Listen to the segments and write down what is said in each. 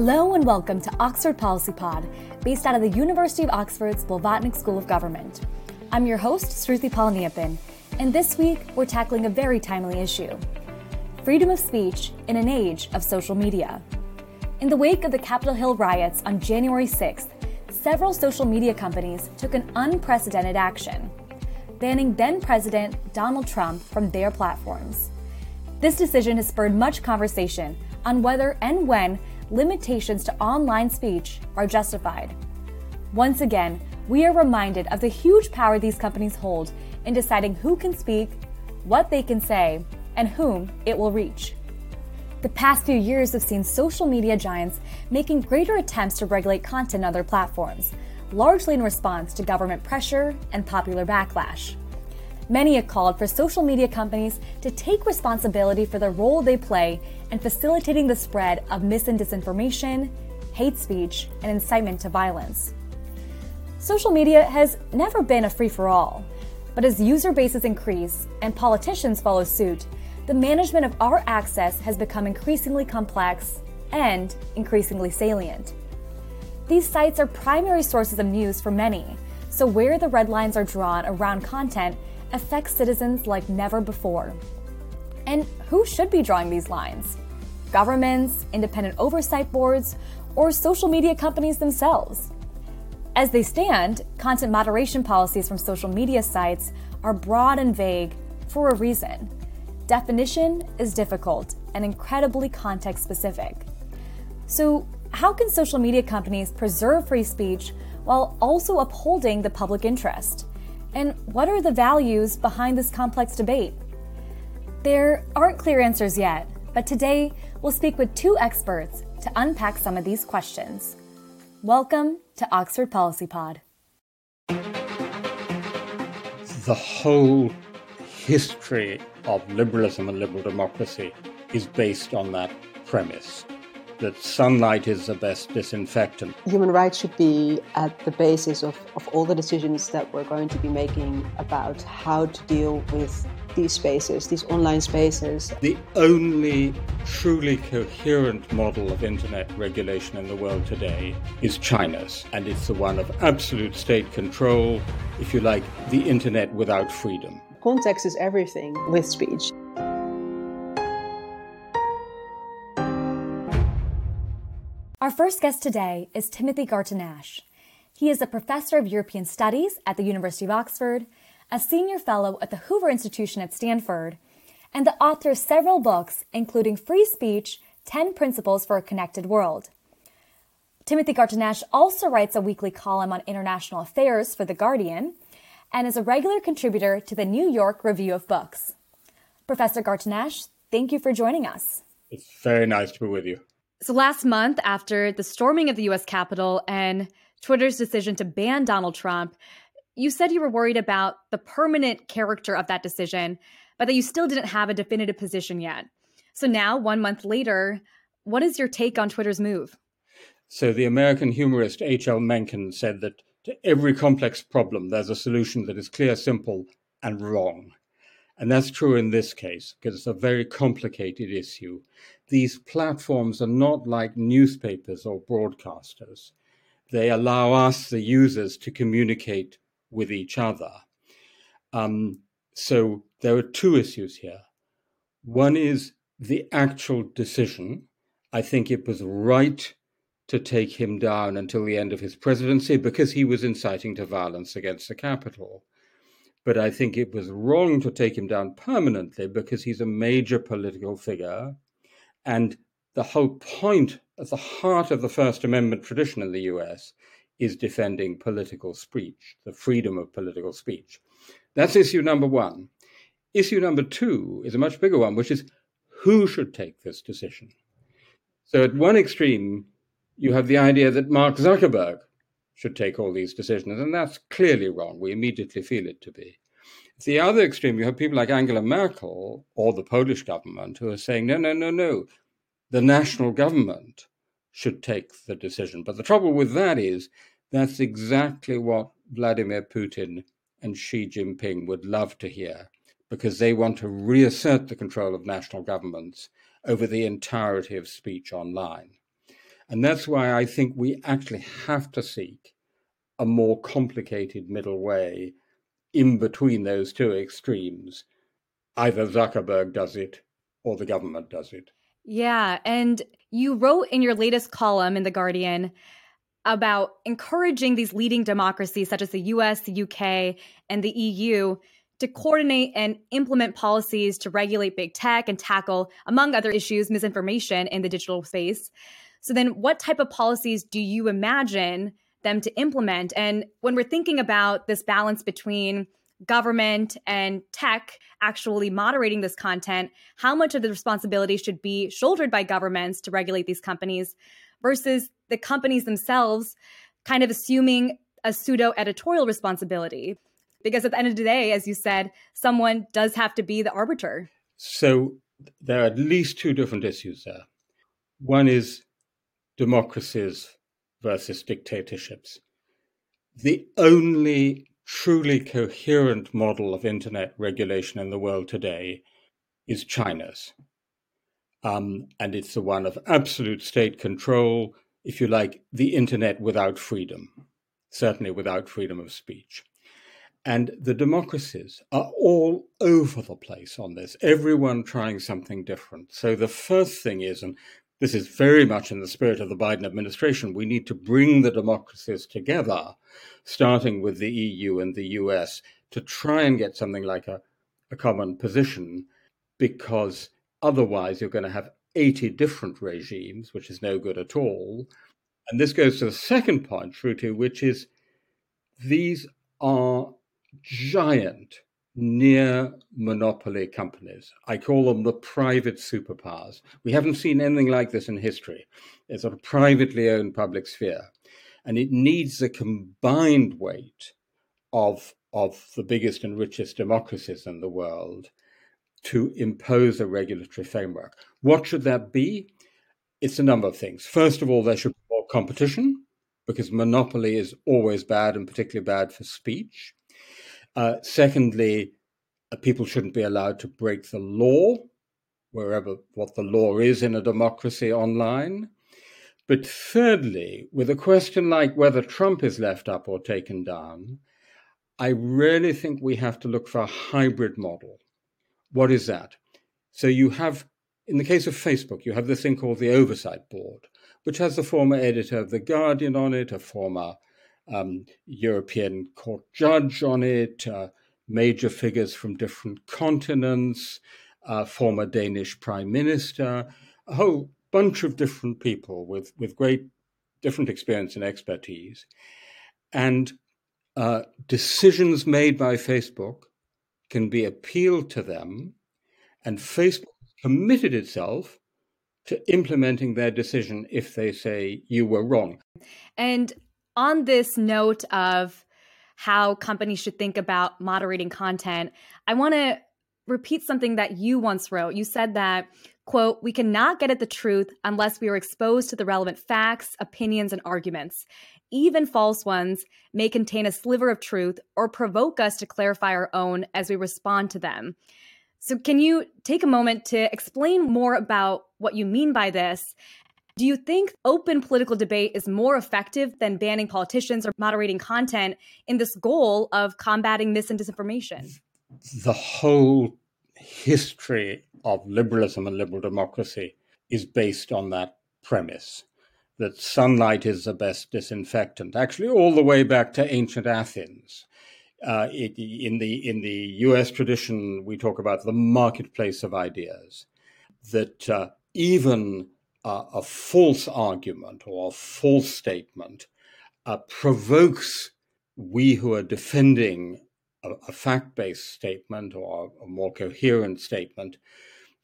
Hello and welcome to Oxford Policy Pod, based out of the University of Oxford's Blavatnik School of Government. I'm your host, Sruthi Palaniappan, and this week we're tackling a very timely issue freedom of speech in an age of social media. In the wake of the Capitol Hill riots on January 6th, several social media companies took an unprecedented action, banning then President Donald Trump from their platforms. This decision has spurred much conversation on whether and when limitations to online speech are justified. Once again, we are reminded of the huge power these companies hold in deciding who can speak, what they can say, and whom it will reach. The past few years have seen social media giants making greater attempts to regulate content on their platforms, largely in response to government pressure and popular backlash. Many have called for social media companies to take responsibility for the role they play in facilitating the spread of mis and disinformation, hate speech, and incitement to violence. Social media has never been a free for all, but as user bases increase and politicians follow suit, the management of our access has become increasingly complex and increasingly salient. These sites are primary sources of news for many, so where the red lines are drawn around content affects citizens like never before. And who should be drawing these lines? Governments, independent oversight boards, or social media companies themselves? As they stand, content moderation policies from social media sites are broad and vague for a reason. Definition is difficult and incredibly context specific. So, how can social media companies preserve free speech while also upholding the public interest? And what are the values behind this complex debate? There aren't clear answers yet, but today we'll speak with two experts to unpack some of these questions. Welcome to Oxford Policy Pod. The whole history of liberalism and liberal democracy is based on that premise that sunlight is the best disinfectant. Human rights should be at the basis of, of all the decisions that we're going to be making about how to deal with these spaces, these online spaces. The only truly coherent model of internet regulation in the world today is China's, and it's the one of absolute state control, if you like, the internet without freedom. Context is everything with speech. Our first guest today is Timothy Garton-Ash. He is a professor of European Studies at the University of Oxford, a senior fellow at the Hoover Institution at Stanford, and the author of several books, including Free Speech 10 Principles for a Connected World. Timothy Garton-Ash also writes a weekly column on international affairs for The Guardian and is a regular contributor to the New York Review of Books. Professor Garton-Ash, thank you for joining us. It's very nice to be with you. So, last month, after the storming of the US Capitol and Twitter's decision to ban Donald Trump, you said you were worried about the permanent character of that decision, but that you still didn't have a definitive position yet. So, now, one month later, what is your take on Twitter's move? So, the American humorist H.L. Mencken said that to every complex problem, there's a solution that is clear, simple, and wrong. And that's true in this case because it's a very complicated issue. These platforms are not like newspapers or broadcasters. They allow us, the users, to communicate with each other. Um, so there are two issues here. One is the actual decision. I think it was right to take him down until the end of his presidency because he was inciting to violence against the Capitol. But I think it was wrong to take him down permanently because he's a major political figure. And the whole point at the heart of the First Amendment tradition in the US is defending political speech, the freedom of political speech. That's issue number one. Issue number two is a much bigger one, which is who should take this decision? So, at one extreme, you have the idea that Mark Zuckerberg should take all these decisions. And that's clearly wrong. We immediately feel it to be. The other extreme, you have people like Angela Merkel or the Polish government who are saying, no, no, no, no, the national government should take the decision. But the trouble with that is that's exactly what Vladimir Putin and Xi Jinping would love to hear because they want to reassert the control of national governments over the entirety of speech online. And that's why I think we actually have to seek a more complicated middle way in between those two extremes. Either Zuckerberg does it or the government does it. Yeah. And you wrote in your latest column in The Guardian about encouraging these leading democracies, such as the US, the UK, and the EU, to coordinate and implement policies to regulate big tech and tackle, among other issues, misinformation in the digital space. So, then what type of policies do you imagine them to implement? And when we're thinking about this balance between government and tech actually moderating this content, how much of the responsibility should be shouldered by governments to regulate these companies versus the companies themselves kind of assuming a pseudo editorial responsibility? Because at the end of the day, as you said, someone does have to be the arbiter. So there are at least two different issues there. One is democracies versus dictatorships. The only truly coherent model of internet regulation in the world today is China's. Um, and it's the one of absolute state control, if you like, the internet without freedom, certainly without freedom of speech. And the democracies are all over the place on this, everyone trying something different. So the first thing is, and this is very much in the spirit of the Biden administration. We need to bring the democracies together, starting with the EU and the US, to try and get something like a, a common position, because otherwise you're going to have 80 different regimes, which is no good at all. And this goes to the second point, Shruti, which is these are giant near monopoly companies. I call them the private superpowers. We haven't seen anything like this in history. It's a privately owned public sphere. And it needs a combined weight of, of the biggest and richest democracies in the world to impose a regulatory framework. What should that be? It's a number of things. First of all, there should be more competition because monopoly is always bad and particularly bad for speech. Uh, secondly, uh, people shouldn't be allowed to break the law, wherever what the law is in a democracy online. But thirdly, with a question like whether Trump is left up or taken down, I really think we have to look for a hybrid model. What is that? So you have, in the case of Facebook, you have this thing called the Oversight Board, which has the former editor of The Guardian on it, a former um, European court judge on it, uh, major figures from different continents, uh, former Danish prime minister, a whole bunch of different people with, with great different experience and expertise. And uh, decisions made by Facebook can be appealed to them, and Facebook committed itself to implementing their decision if they say you were wrong. And on this note of how companies should think about moderating content, I want to repeat something that you once wrote. You said that, quote, we cannot get at the truth unless we are exposed to the relevant facts, opinions, and arguments. Even false ones may contain a sliver of truth or provoke us to clarify our own as we respond to them. So, can you take a moment to explain more about what you mean by this do you think open political debate is more effective than banning politicians or moderating content in this goal of combating mis and disinformation? The whole history of liberalism and liberal democracy is based on that premise that sunlight is the best disinfectant. Actually, all the way back to ancient Athens. Uh, it, in the in the U.S. tradition, we talk about the marketplace of ideas. That uh, even uh, a false argument or a false statement uh, provokes we who are defending a, a fact based statement or a more coherent statement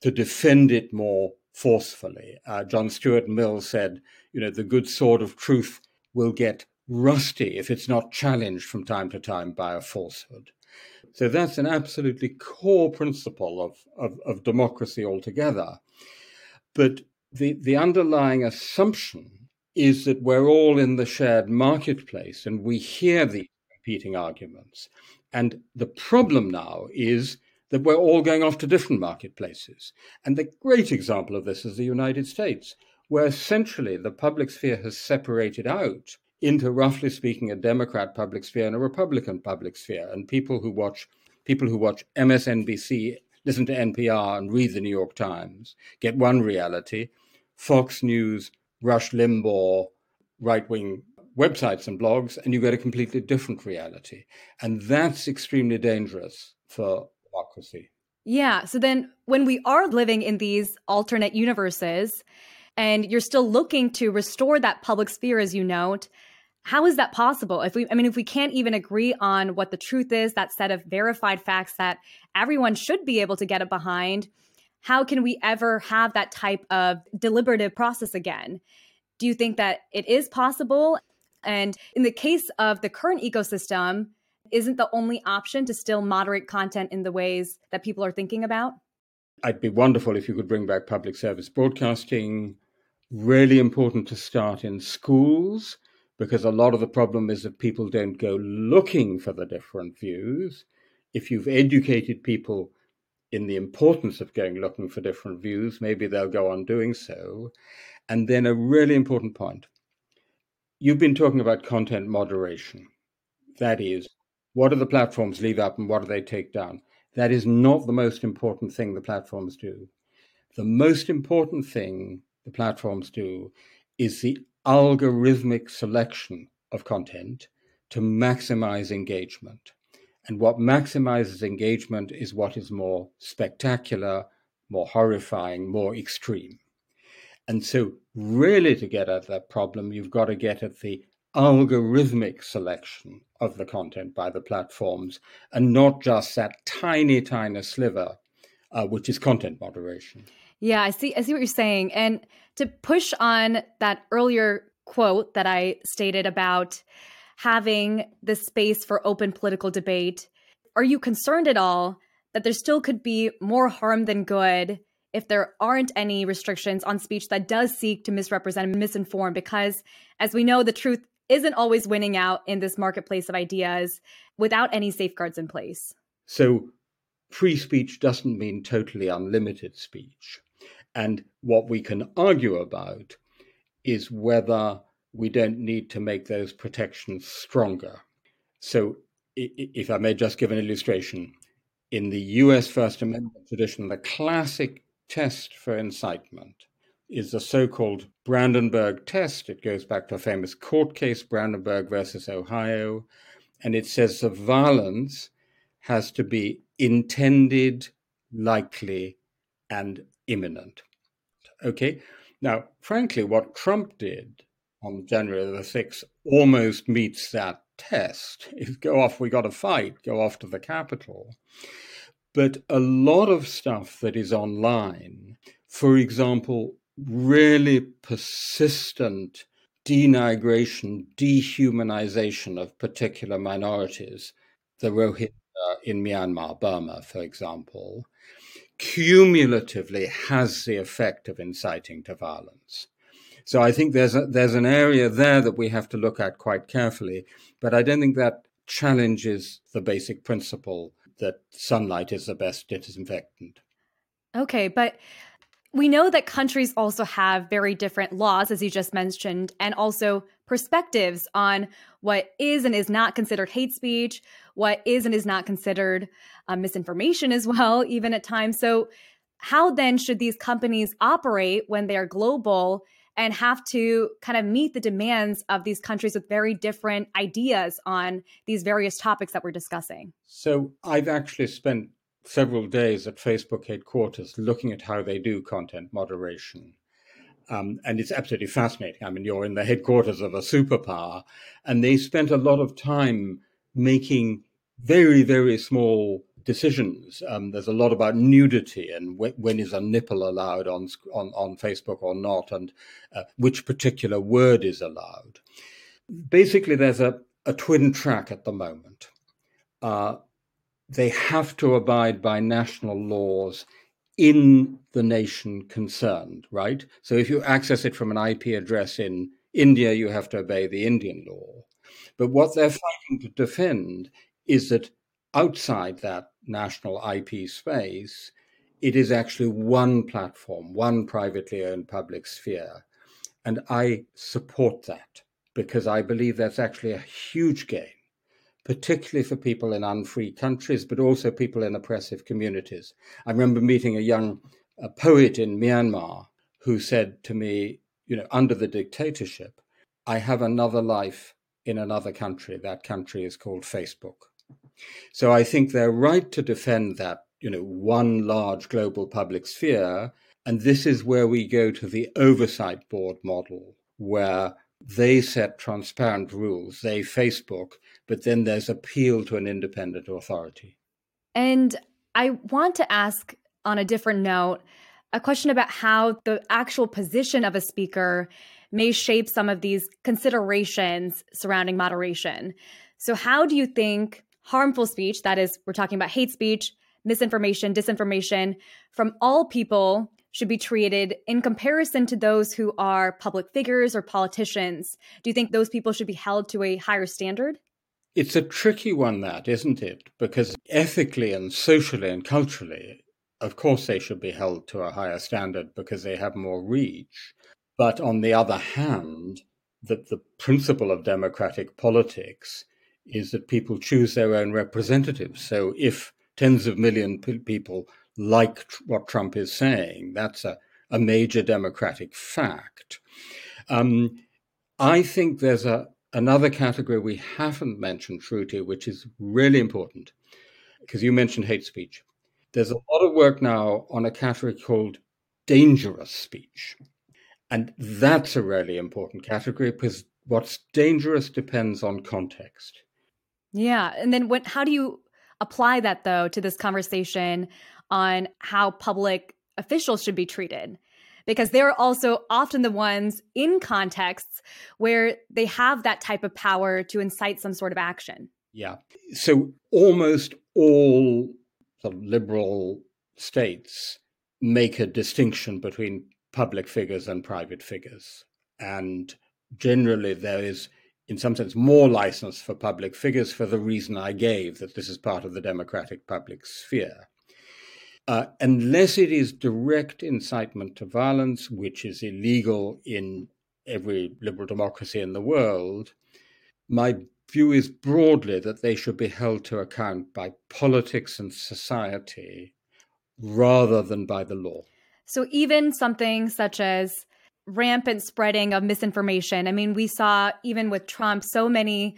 to defend it more forcefully. Uh, John Stuart Mill said, you know, the good sword of truth will get rusty if it's not challenged from time to time by a falsehood. So that's an absolutely core principle of, of, of democracy altogether. But the, the underlying assumption is that we're all in the shared marketplace and we hear these competing arguments. And the problem now is that we're all going off to different marketplaces. And the great example of this is the United States. where essentially the public sphere has separated out into, roughly speaking, a Democrat public sphere and a Republican public sphere. And people who watch people who watch MSNBC, listen to NPR, and read the New York Times get one reality. Fox News, Rush Limbaugh, right wing websites and blogs, and you get a completely different reality. And that's extremely dangerous for democracy. Yeah. So then when we are living in these alternate universes and you're still looking to restore that public sphere, as you note, how is that possible? If we, I mean, if we can't even agree on what the truth is, that set of verified facts that everyone should be able to get it behind, how can we ever have that type of deliberative process again? Do you think that it is possible? And in the case of the current ecosystem, isn't the only option to still moderate content in the ways that people are thinking about? I'd be wonderful if you could bring back public service broadcasting. Really important to start in schools because a lot of the problem is that people don't go looking for the different views. If you've educated people in the importance of going looking for different views, maybe they'll go on doing so. And then a really important point you've been talking about content moderation. That is, what do the platforms leave up and what do they take down? That is not the most important thing the platforms do. The most important thing the platforms do is the algorithmic selection of content to maximize engagement. And what maximizes engagement is what is more spectacular, more horrifying, more extreme. And so, really, to get at that problem, you've got to get at the algorithmic selection of the content by the platforms and not just that tiny, tiny sliver, uh, which is content moderation. Yeah, I see. I see what you're saying. And to push on that earlier quote that I stated about having the space for open political debate, are you concerned at all that there still could be more harm than good if there aren't any restrictions on speech that does seek to misrepresent and misinform? Because as we know, the truth isn't always winning out in this marketplace of ideas without any safeguards in place. So, free speech doesn't mean totally unlimited speech. And what we can argue about is whether we don't need to make those protections stronger. So, if I may just give an illustration, in the US First Amendment tradition, the classic test for incitement is the so called Brandenburg test. It goes back to a famous court case, Brandenburg versus Ohio, and it says the violence has to be intended, likely, and imminent. Okay? Now, frankly, what Trump did on January the 6th almost meets that test. Is go off, we got to fight, go off to the Capitol. But a lot of stuff that is online, for example, really persistent denigration, dehumanization of particular minorities, the Rohingya in Myanmar, Burma, for example, cumulatively has the effect of inciting to violence. So I think there's a, there's an area there that we have to look at quite carefully, but I don't think that challenges the basic principle that sunlight is the best disinfectant. Okay, but we know that countries also have very different laws, as you just mentioned, and also perspectives on what is and is not considered hate speech, what is and is not considered uh, misinformation as well, even at times. So, how then should these companies operate when they are global and have to kind of meet the demands of these countries with very different ideas on these various topics that we're discussing? So, I've actually spent several days at Facebook headquarters looking at how they do content moderation. Um, and it's absolutely fascinating. I mean, you're in the headquarters of a superpower, and they spent a lot of time making very, very small decisions. Um, there's a lot about nudity and wh- when is a nipple allowed on on, on Facebook or not, and uh, which particular word is allowed. Basically, there's a, a twin track at the moment. Uh, they have to abide by national laws in the nation concerned, right? So if you access it from an IP address in India, you have to obey the Indian law. But what they're fighting to defend is that outside that national IP space, it is actually one platform, one privately owned public sphere, And I support that because I believe that's actually a huge gain, particularly for people in unfree countries, but also people in oppressive communities. I remember meeting a young a poet in Myanmar who said to me, you know, under the dictatorship, I have another life in another country. That country is called Facebook. So I think they're right to defend that, you know, one large global public sphere. And this is where we go to the oversight board model, where they set transparent rules, they Facebook, but then there's appeal to an independent authority. And I want to ask on a different note a question about how the actual position of a speaker may shape some of these considerations surrounding moderation. So, how do you think harmful speech, that is, we're talking about hate speech, misinformation, disinformation, from all people should be treated in comparison to those who are public figures or politicians? Do you think those people should be held to a higher standard? It's a tricky one, that, isn't it? Because ethically and socially and culturally, of course, they should be held to a higher standard because they have more reach. But on the other hand, that the principle of democratic politics is that people choose their own representatives. So if tens of million people like what Trump is saying, that's a, a major democratic fact. Um, I think there's a another category we haven't mentioned, Shruti, which is really important, because you mentioned hate speech. There's a lot of work now on a category called dangerous speech. And that's a really important category because what's dangerous depends on context. Yeah. And then what how do you apply that though to this conversation on how public officials should be treated? Because they're also often the ones in contexts where they have that type of power to incite some sort of action. Yeah. So almost all the liberal states make a distinction between public figures and private figures. And generally, there is, in some sense, more license for public figures for the reason I gave that this is part of the democratic public sphere. Uh, unless it is direct incitement to violence, which is illegal in every liberal democracy in the world, my view is broadly that they should be held to account by politics and society rather than by the law. So even something such as rampant spreading of misinformation. I mean, we saw even with Trump so many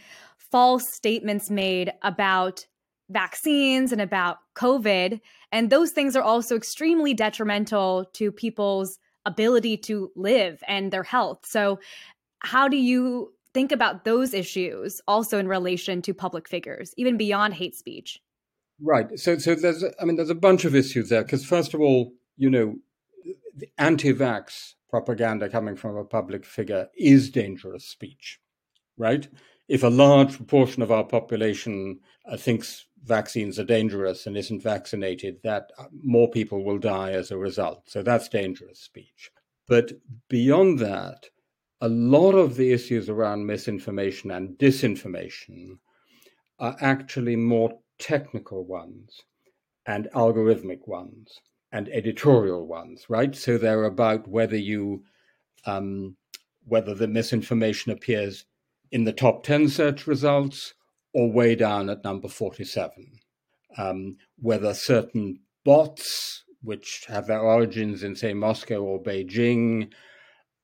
false statements made about vaccines and about COVID. And those things are also extremely detrimental to people's ability to live and their health. So, how do you think about those issues also in relation to public figures, even beyond hate speech? Right. So, so there's, I mean, there's a bunch of issues there because, first of all, you know, the anti-vax propaganda coming from a public figure is dangerous speech, right? If a large proportion of our population uh, thinks vaccines are dangerous and isn't vaccinated, that uh, more people will die as a result. So that's dangerous speech. But beyond that, a lot of the issues around misinformation and disinformation are actually more technical ones and algorithmic ones and editorial ones, right? So they're about whether you, um, whether the misinformation appears in the top 10 search results or way down at number 47. Um, whether certain bots, which have their origins in, say, Moscow or Beijing,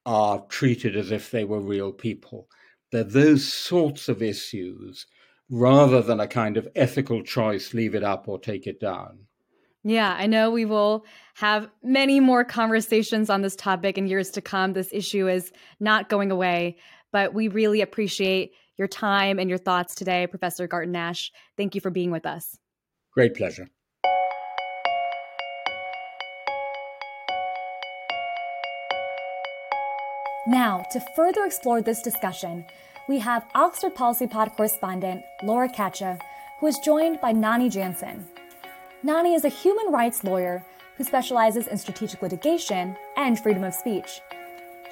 are treated as if they were real people. They're those sorts of issues rather than a kind of ethical choice leave it up or take it down. Yeah, I know we will have many more conversations on this topic in years to come. This issue is not going away, but we really appreciate your time and your thoughts today, Professor Garton Ash. Thank you for being with us. Great pleasure. Now, to further explore this discussion, we have Oxford Policy Pod correspondent Laura Katcha, who is joined by Nani Jansen. Nani is a human rights lawyer who specializes in strategic litigation and freedom of speech.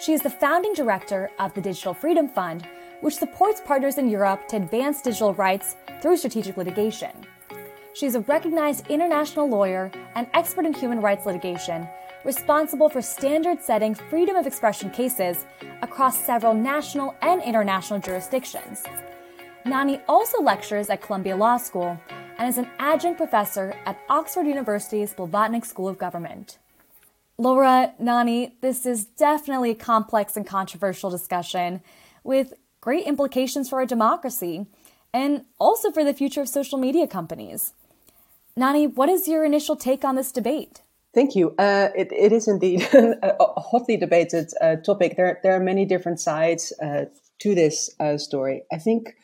She is the founding director of the Digital Freedom Fund, which supports partners in Europe to advance digital rights through strategic litigation. She is a recognized international lawyer and expert in human rights litigation responsible for standard setting freedom of expression cases across several national and international jurisdictions. Nani also lectures at Columbia Law School and is an adjunct professor at Oxford University's Blavatnik School of Government. Laura, Nani, this is definitely a complex and controversial discussion with great implications for our democracy and also for the future of social media companies. Nani, what is your initial take on this debate? Thank you. Uh, it, it is indeed a hotly debated uh, topic. There, there are many different sides uh, to this uh, story. I think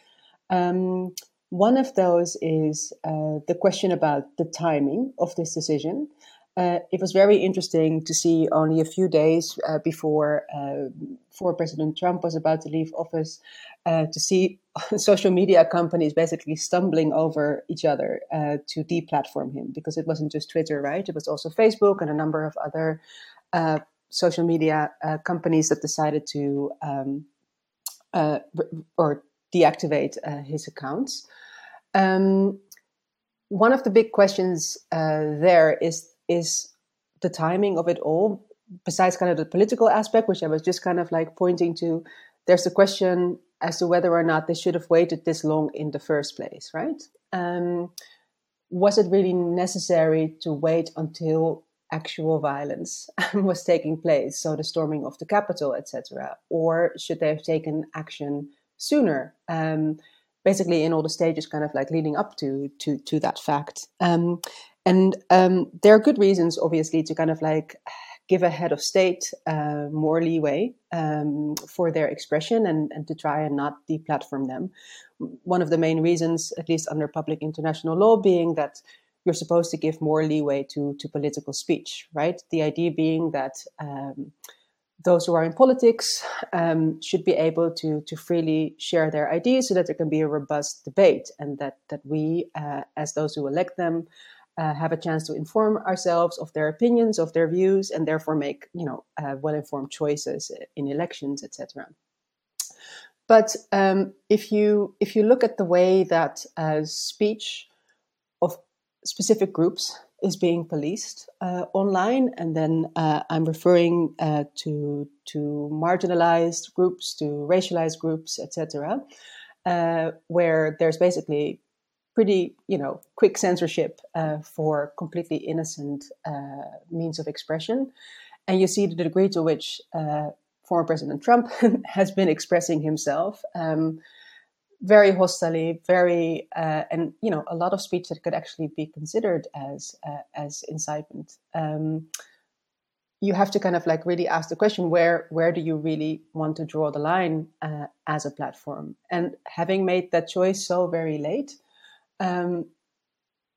um, one of those is uh, the question about the timing of this decision. Uh, it was very interesting to see only a few days uh, before uh, before President Trump was about to leave office uh, to see social media companies basically stumbling over each other uh, to deplatform him because it wasn't just Twitter, right? It was also Facebook and a number of other social media companies that decided to um, or deactivate his accounts. Um, one of the big questions there is is the timing of it all. Besides kind of the political aspect, which I was just kind of like pointing to, there's the question as to whether or not they should have waited this long in the first place, right? Um, was it really necessary to wait until actual violence was taking place, so the storming of the Capitol, etc., or should they have taken action sooner? Um, basically, in all the stages, kind of like leading up to to to that fact. Um, and um, there are good reasons, obviously, to kind of like give a head of state uh, more leeway um, for their expression and, and to try and not deplatform them. One of the main reasons, at least under public international law, being that you're supposed to give more leeway to, to political speech, right? The idea being that um, those who are in politics um, should be able to, to freely share their ideas so that there can be a robust debate and that, that we, uh, as those who elect them, uh, have a chance to inform ourselves of their opinions, of their views, and therefore make you know uh, well-informed choices in elections, etc. But um, if you if you look at the way that uh, speech of specific groups is being policed uh, online, and then uh, I'm referring uh, to to marginalized groups, to racialized groups, etc., where there's basically pretty, you know, quick censorship uh, for completely innocent uh, means of expression. And you see the degree to which uh, former President Trump has been expressing himself um, very hostilely, very, uh, and you know, a lot of speech that could actually be considered as uh, as incitement. Um, you have to kind of like really ask the question where where do you really want to draw the line uh, as a platform and having made that choice so very late um,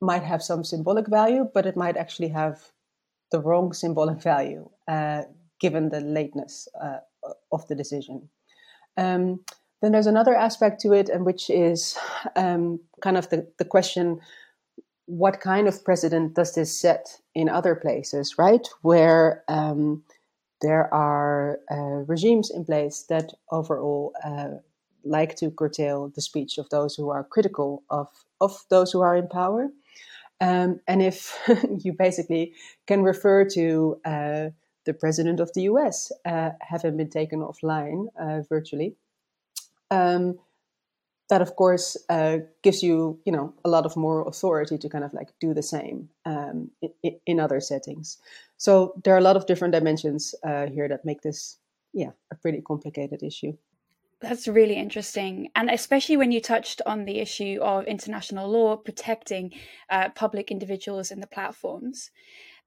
might have some symbolic value, but it might actually have the wrong symbolic value uh, given the lateness uh, of the decision. Um, then there's another aspect to it, and which is um, kind of the, the question what kind of precedent does this set in other places, right? Where um, there are uh, regimes in place that overall uh, like to curtail the speech of those who are critical of, of those who are in power. Um, and if you basically can refer to uh, the president of the US uh, having been taken offline uh, virtually, um, that of course uh, gives you, you know, a lot of moral authority to kind of like do the same um, in, in, other settings. So there are a lot of different dimensions uh, here that make this, yeah, a pretty complicated issue. That's really interesting. And especially when you touched on the issue of international law protecting uh, public individuals in the platforms.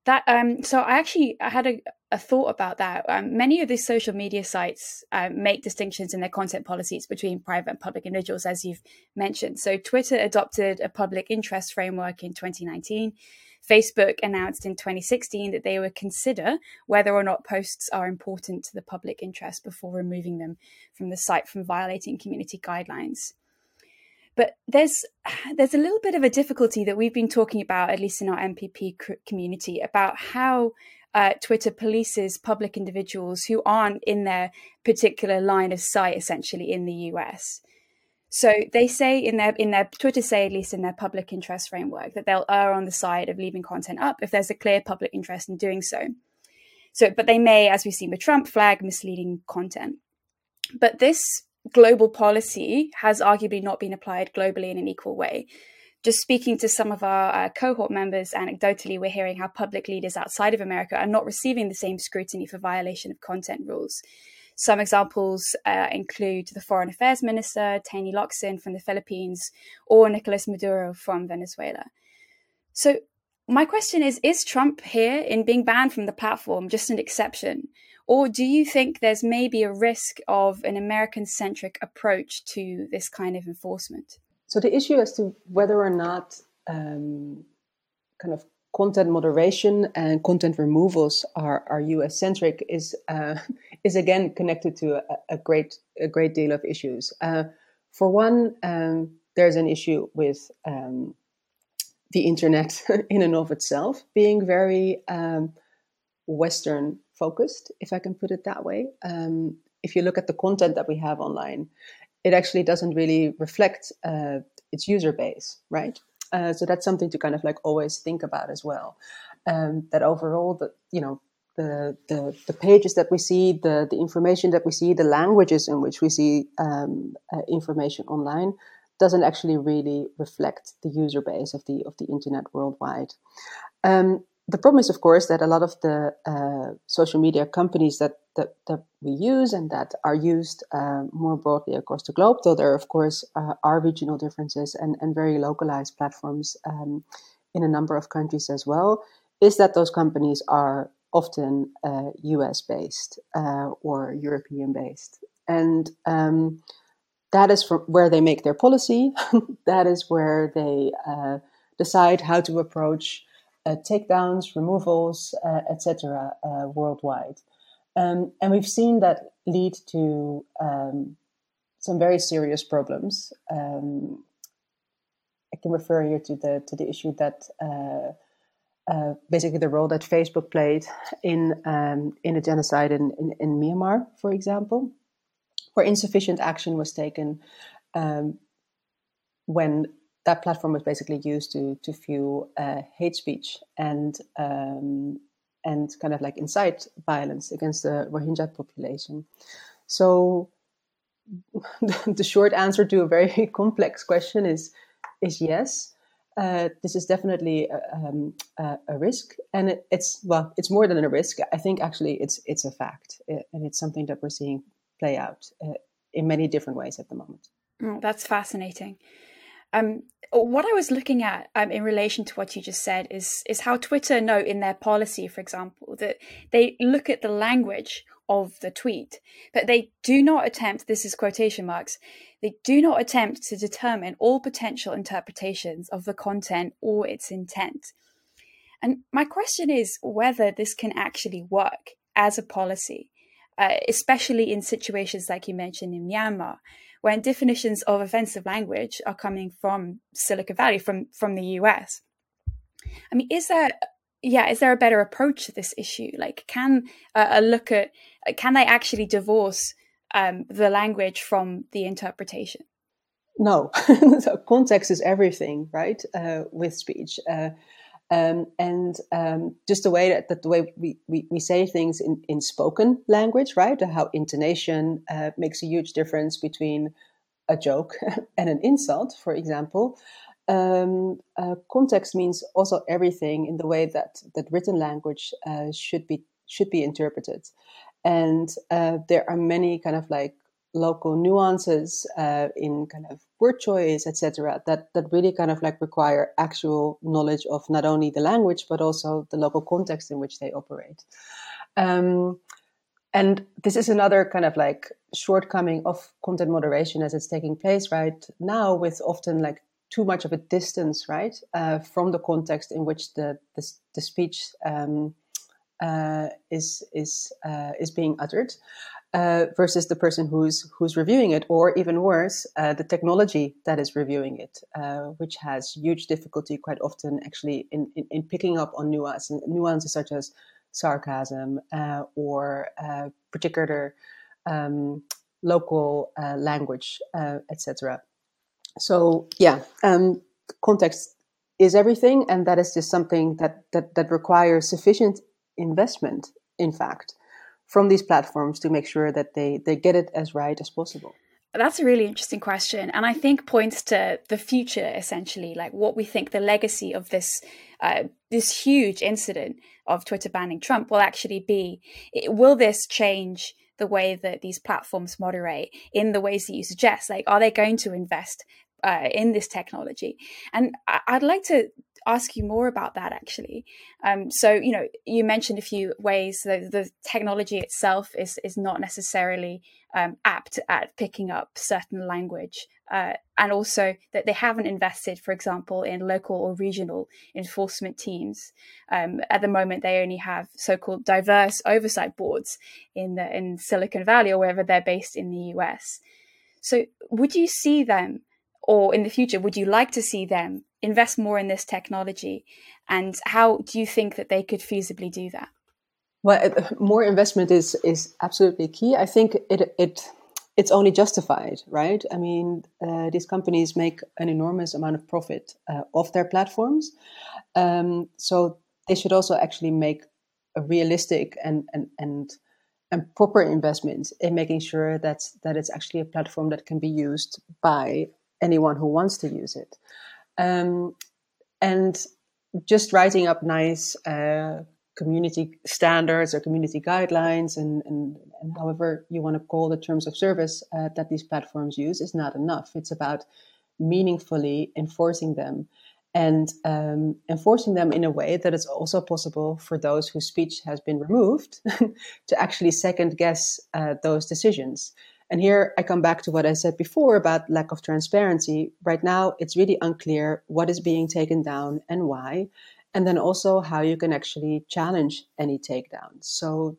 That um, so I actually I had a, a thought about that. Um, many of these social media sites um, make distinctions in their content policies between private and public individuals, as you've mentioned. So Twitter adopted a public interest framework in 2019 Facebook announced in 2016 that they would consider whether or not posts are important to the public interest before removing them from the site from violating community guidelines. But there's there's a little bit of a difficulty that we've been talking about, at least in our MPP community, about how uh, Twitter polices public individuals who aren't in their particular line of sight, essentially in the US. So they say in their in their Twitter say at least in their public interest framework that they'll err on the side of leaving content up if there's a clear public interest in doing so. So, but they may, as we've seen with Trump, flag misleading content. But this global policy has arguably not been applied globally in an equal way. Just speaking to some of our uh, cohort members, anecdotally, we're hearing how public leaders outside of America are not receiving the same scrutiny for violation of content rules. Some examples uh, include the Foreign Affairs Minister, Tany Locsin from the Philippines, or Nicolas Maduro from Venezuela. So, my question is Is Trump here in being banned from the platform just an exception? Or do you think there's maybe a risk of an American centric approach to this kind of enforcement? So, the issue as to whether or not um, kind of content moderation and content removals are, are US centric is uh, is again connected to a, a, great a great deal of issues. Uh, for one, um, there's an issue with um, the internet in and of itself being very um, Western focused, if I can put it that way. Um, if you look at the content that we have online, it actually doesn't really reflect uh, its user base, right? Uh, so that's something to kind of like always think about as well. Um, that overall, the you know the, the the pages that we see, the the information that we see, the languages in which we see um, uh, information online doesn't actually really reflect the user base of the of the internet worldwide. Um, the problem is, of course, that a lot of the uh, social media companies that, that, that we use and that are used uh, more broadly across the globe, though there, of course, uh, are regional differences and, and very localized platforms um, in a number of countries as well, is that those companies are often US uh, based uh, or European based. And um, that is where they make their policy, that is where they uh, decide how to approach takedowns, removals, uh, etc., uh, worldwide. Um, and we've seen that lead to um, some very serious problems. Um, I can refer here to the to the issue that uh, uh, basically the role that Facebook played in um, in a genocide in, in, in, Myanmar, for example, where insufficient action was taken um, when that platform was basically used to to fuel uh, hate speech and um, and kind of like incite violence against the Rohingya population. So the short answer to a very complex question is is yes. Uh, this is definitely a, um, a risk, and it, it's well, it's more than a risk. I think actually it's it's a fact, and it's something that we're seeing play out uh, in many different ways at the moment. Oh, that's fascinating. Um, what I was looking at um, in relation to what you just said is is how Twitter note in their policy, for example, that they look at the language of the tweet, but they do not attempt. This is quotation marks. They do not attempt to determine all potential interpretations of the content or its intent. And my question is whether this can actually work as a policy, uh, especially in situations like you mentioned in Myanmar, when definitions of offensive language are coming from Silicon Valley, from from the US. I mean, is there yeah, is there a better approach to this issue? Like, can uh, a look at can they actually divorce um, the language from the interpretation? No, so context is everything, right? Uh, with speech. Uh, um, and um, just the way that, that the way we, we, we, say things in, in spoken language, right? How intonation uh, makes a huge difference between a joke and an insult, for example. Um, uh, context means also everything in the way that that written language uh, should be should be interpreted, and uh, there are many kind of like local nuances uh, in kind of word choice, etc., that that really kind of like require actual knowledge of not only the language but also the local context in which they operate. Um, and this is another kind of like shortcoming of content moderation as it's taking place right now, with often like too much of a distance, right, uh, from the context in which the the, the speech um, uh, is is uh, is being uttered uh, versus the person who's who's reviewing it, or even worse, uh, the technology that is reviewing it, uh, which has huge difficulty quite often actually in, in, in picking up on nuance, nuances such as sarcasm uh, or uh, particular um, local uh, language, etc. So yeah, um, context is everything, and that is just something that that that requires sufficient investment in fact, from these platforms to make sure that they, they get it as right as possible? That's a really interesting question. And I think points to the future, essentially, like what we think the legacy of this uh, this huge incident of Twitter banning Trump will actually be. It, will this change the way that these platforms moderate in the ways that you suggest? Like, are they going to invest uh, in this technology? And I'd like to ask you more about that actually. Um, so, you know, you mentioned a few ways that the technology itself is is not necessarily um, apt at picking up certain language, uh, and also that they haven't invested, for example, in local or regional enforcement teams. Um, at the moment, they only have so-called diverse oversight boards in the in Silicon Valley or wherever they're based in the US. So, would you see them? Or in the future would you like to see them invest more in this technology? And how do you think that they could feasibly do that? Well, more investment is is absolutely key. I think it it it's only justified, right? I mean, uh, these companies make an enormous amount of profit uh, off their platforms, um, so they should also actually make a realistic and and and and proper investment in making sure that that it's actually a platform that can be used by anyone who wants to use it. Um, and just writing up nice uh, community standards or community guidelines and, and, and, however you want to call the terms of service uh, that these platforms use is not enough. It's about meaningfully enforcing them and um, enforcing them in a way that it's also possible for those whose speech has been removed to actually second guess uh, those decisions. And here I come back to what I said before about lack of transparency. Right now, it's really unclear what is being taken down and why, and then also how you can actually challenge any takedown. So,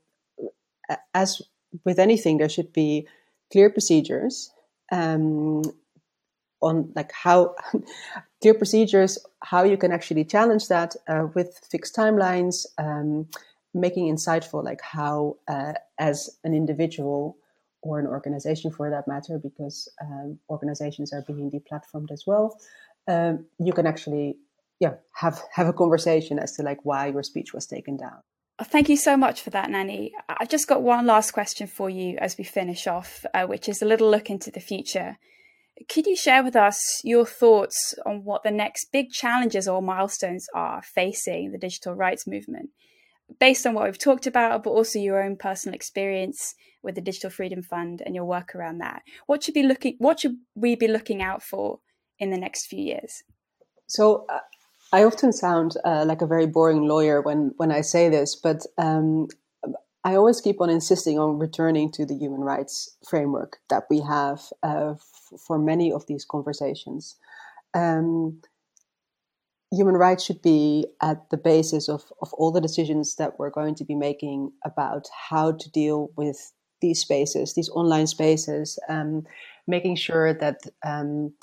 as with anything, there should be clear procedures um, on like how clear procedures how you can actually challenge that uh, with fixed timelines, um, making insightful like how uh, as an individual or an organization for that matter, because um, organizations are being deplatformed as well, um, you can actually yeah have have a conversation as to like why your speech was taken down. Thank you so much for that, Nani. I've just got one last question for you as we finish off, uh, which is a little look into the future. Could you share with us your thoughts on what the next big challenges or milestones are facing the digital rights movement? Based on what we've talked about, but also your own personal experience with the Digital Freedom Fund and your work around that. What should be looking? What should we be looking out for in the next few years? So. Uh, I often sound uh, like a very boring lawyer when, when I say this, but um, I always keep on insisting on returning to the human rights framework that we have uh, f- for many of these conversations. Um, human rights should be at the basis of, of all the decisions that we're going to be making about how to deal with these spaces, these online spaces, um, making sure that um,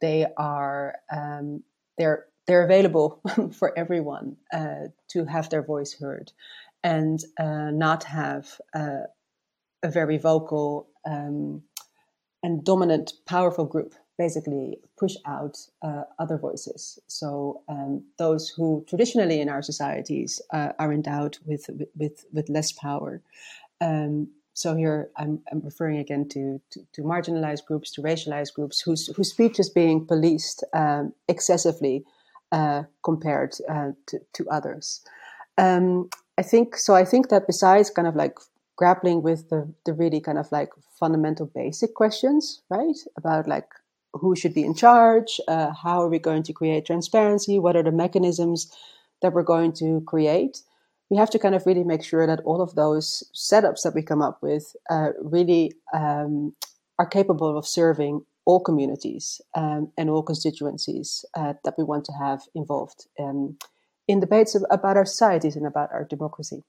they are um, they're they're available for everyone uh, to have their voice heard, and uh, not have uh, a very vocal um, and dominant, powerful group basically push out uh, other voices. So um, those who traditionally in our societies uh, are endowed with, with with less power. Um, so here I'm, I'm referring again to, to, to, marginalized groups, to racialized groups whose whose speech is being policed um, excessively uh, compared uh, to, to others. Um, I think so. I think that besides kind of like grappling with the, the really kind of like fundamental basic questions, right? About like who should be in charge, uh, how are we going to create transparency, what are the mechanisms that we're going to create. We have to kind of really make sure that all of those setups that we come up with uh, really um, are capable of serving all communities um, and all constituencies uh, that we want to have involved um, in debates about our societies and about our democracy.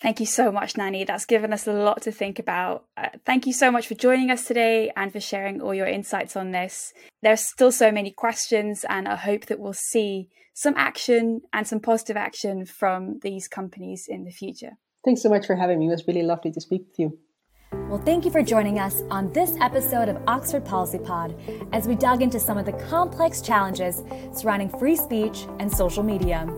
Thank you so much, Nani. That's given us a lot to think about. Uh, thank you so much for joining us today and for sharing all your insights on this. There's still so many questions, and I hope that we'll see some action and some positive action from these companies in the future. Thanks so much for having me. It was really lovely to speak with you. Well, thank you for joining us on this episode of Oxford Policy Pod as we dug into some of the complex challenges surrounding free speech and social media.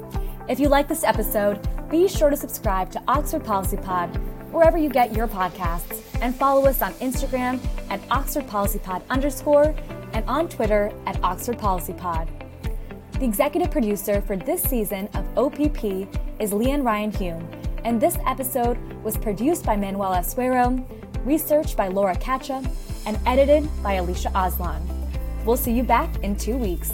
If you like this episode, Be sure to subscribe to Oxford Policy Pod wherever you get your podcasts and follow us on Instagram at Oxford Policy Pod underscore and on Twitter at Oxford Policy Pod. The executive producer for this season of OPP is Leanne Ryan Hume, and this episode was produced by Manuel Asuero, researched by Laura Kacha, and edited by Alicia Aslan. We'll see you back in two weeks.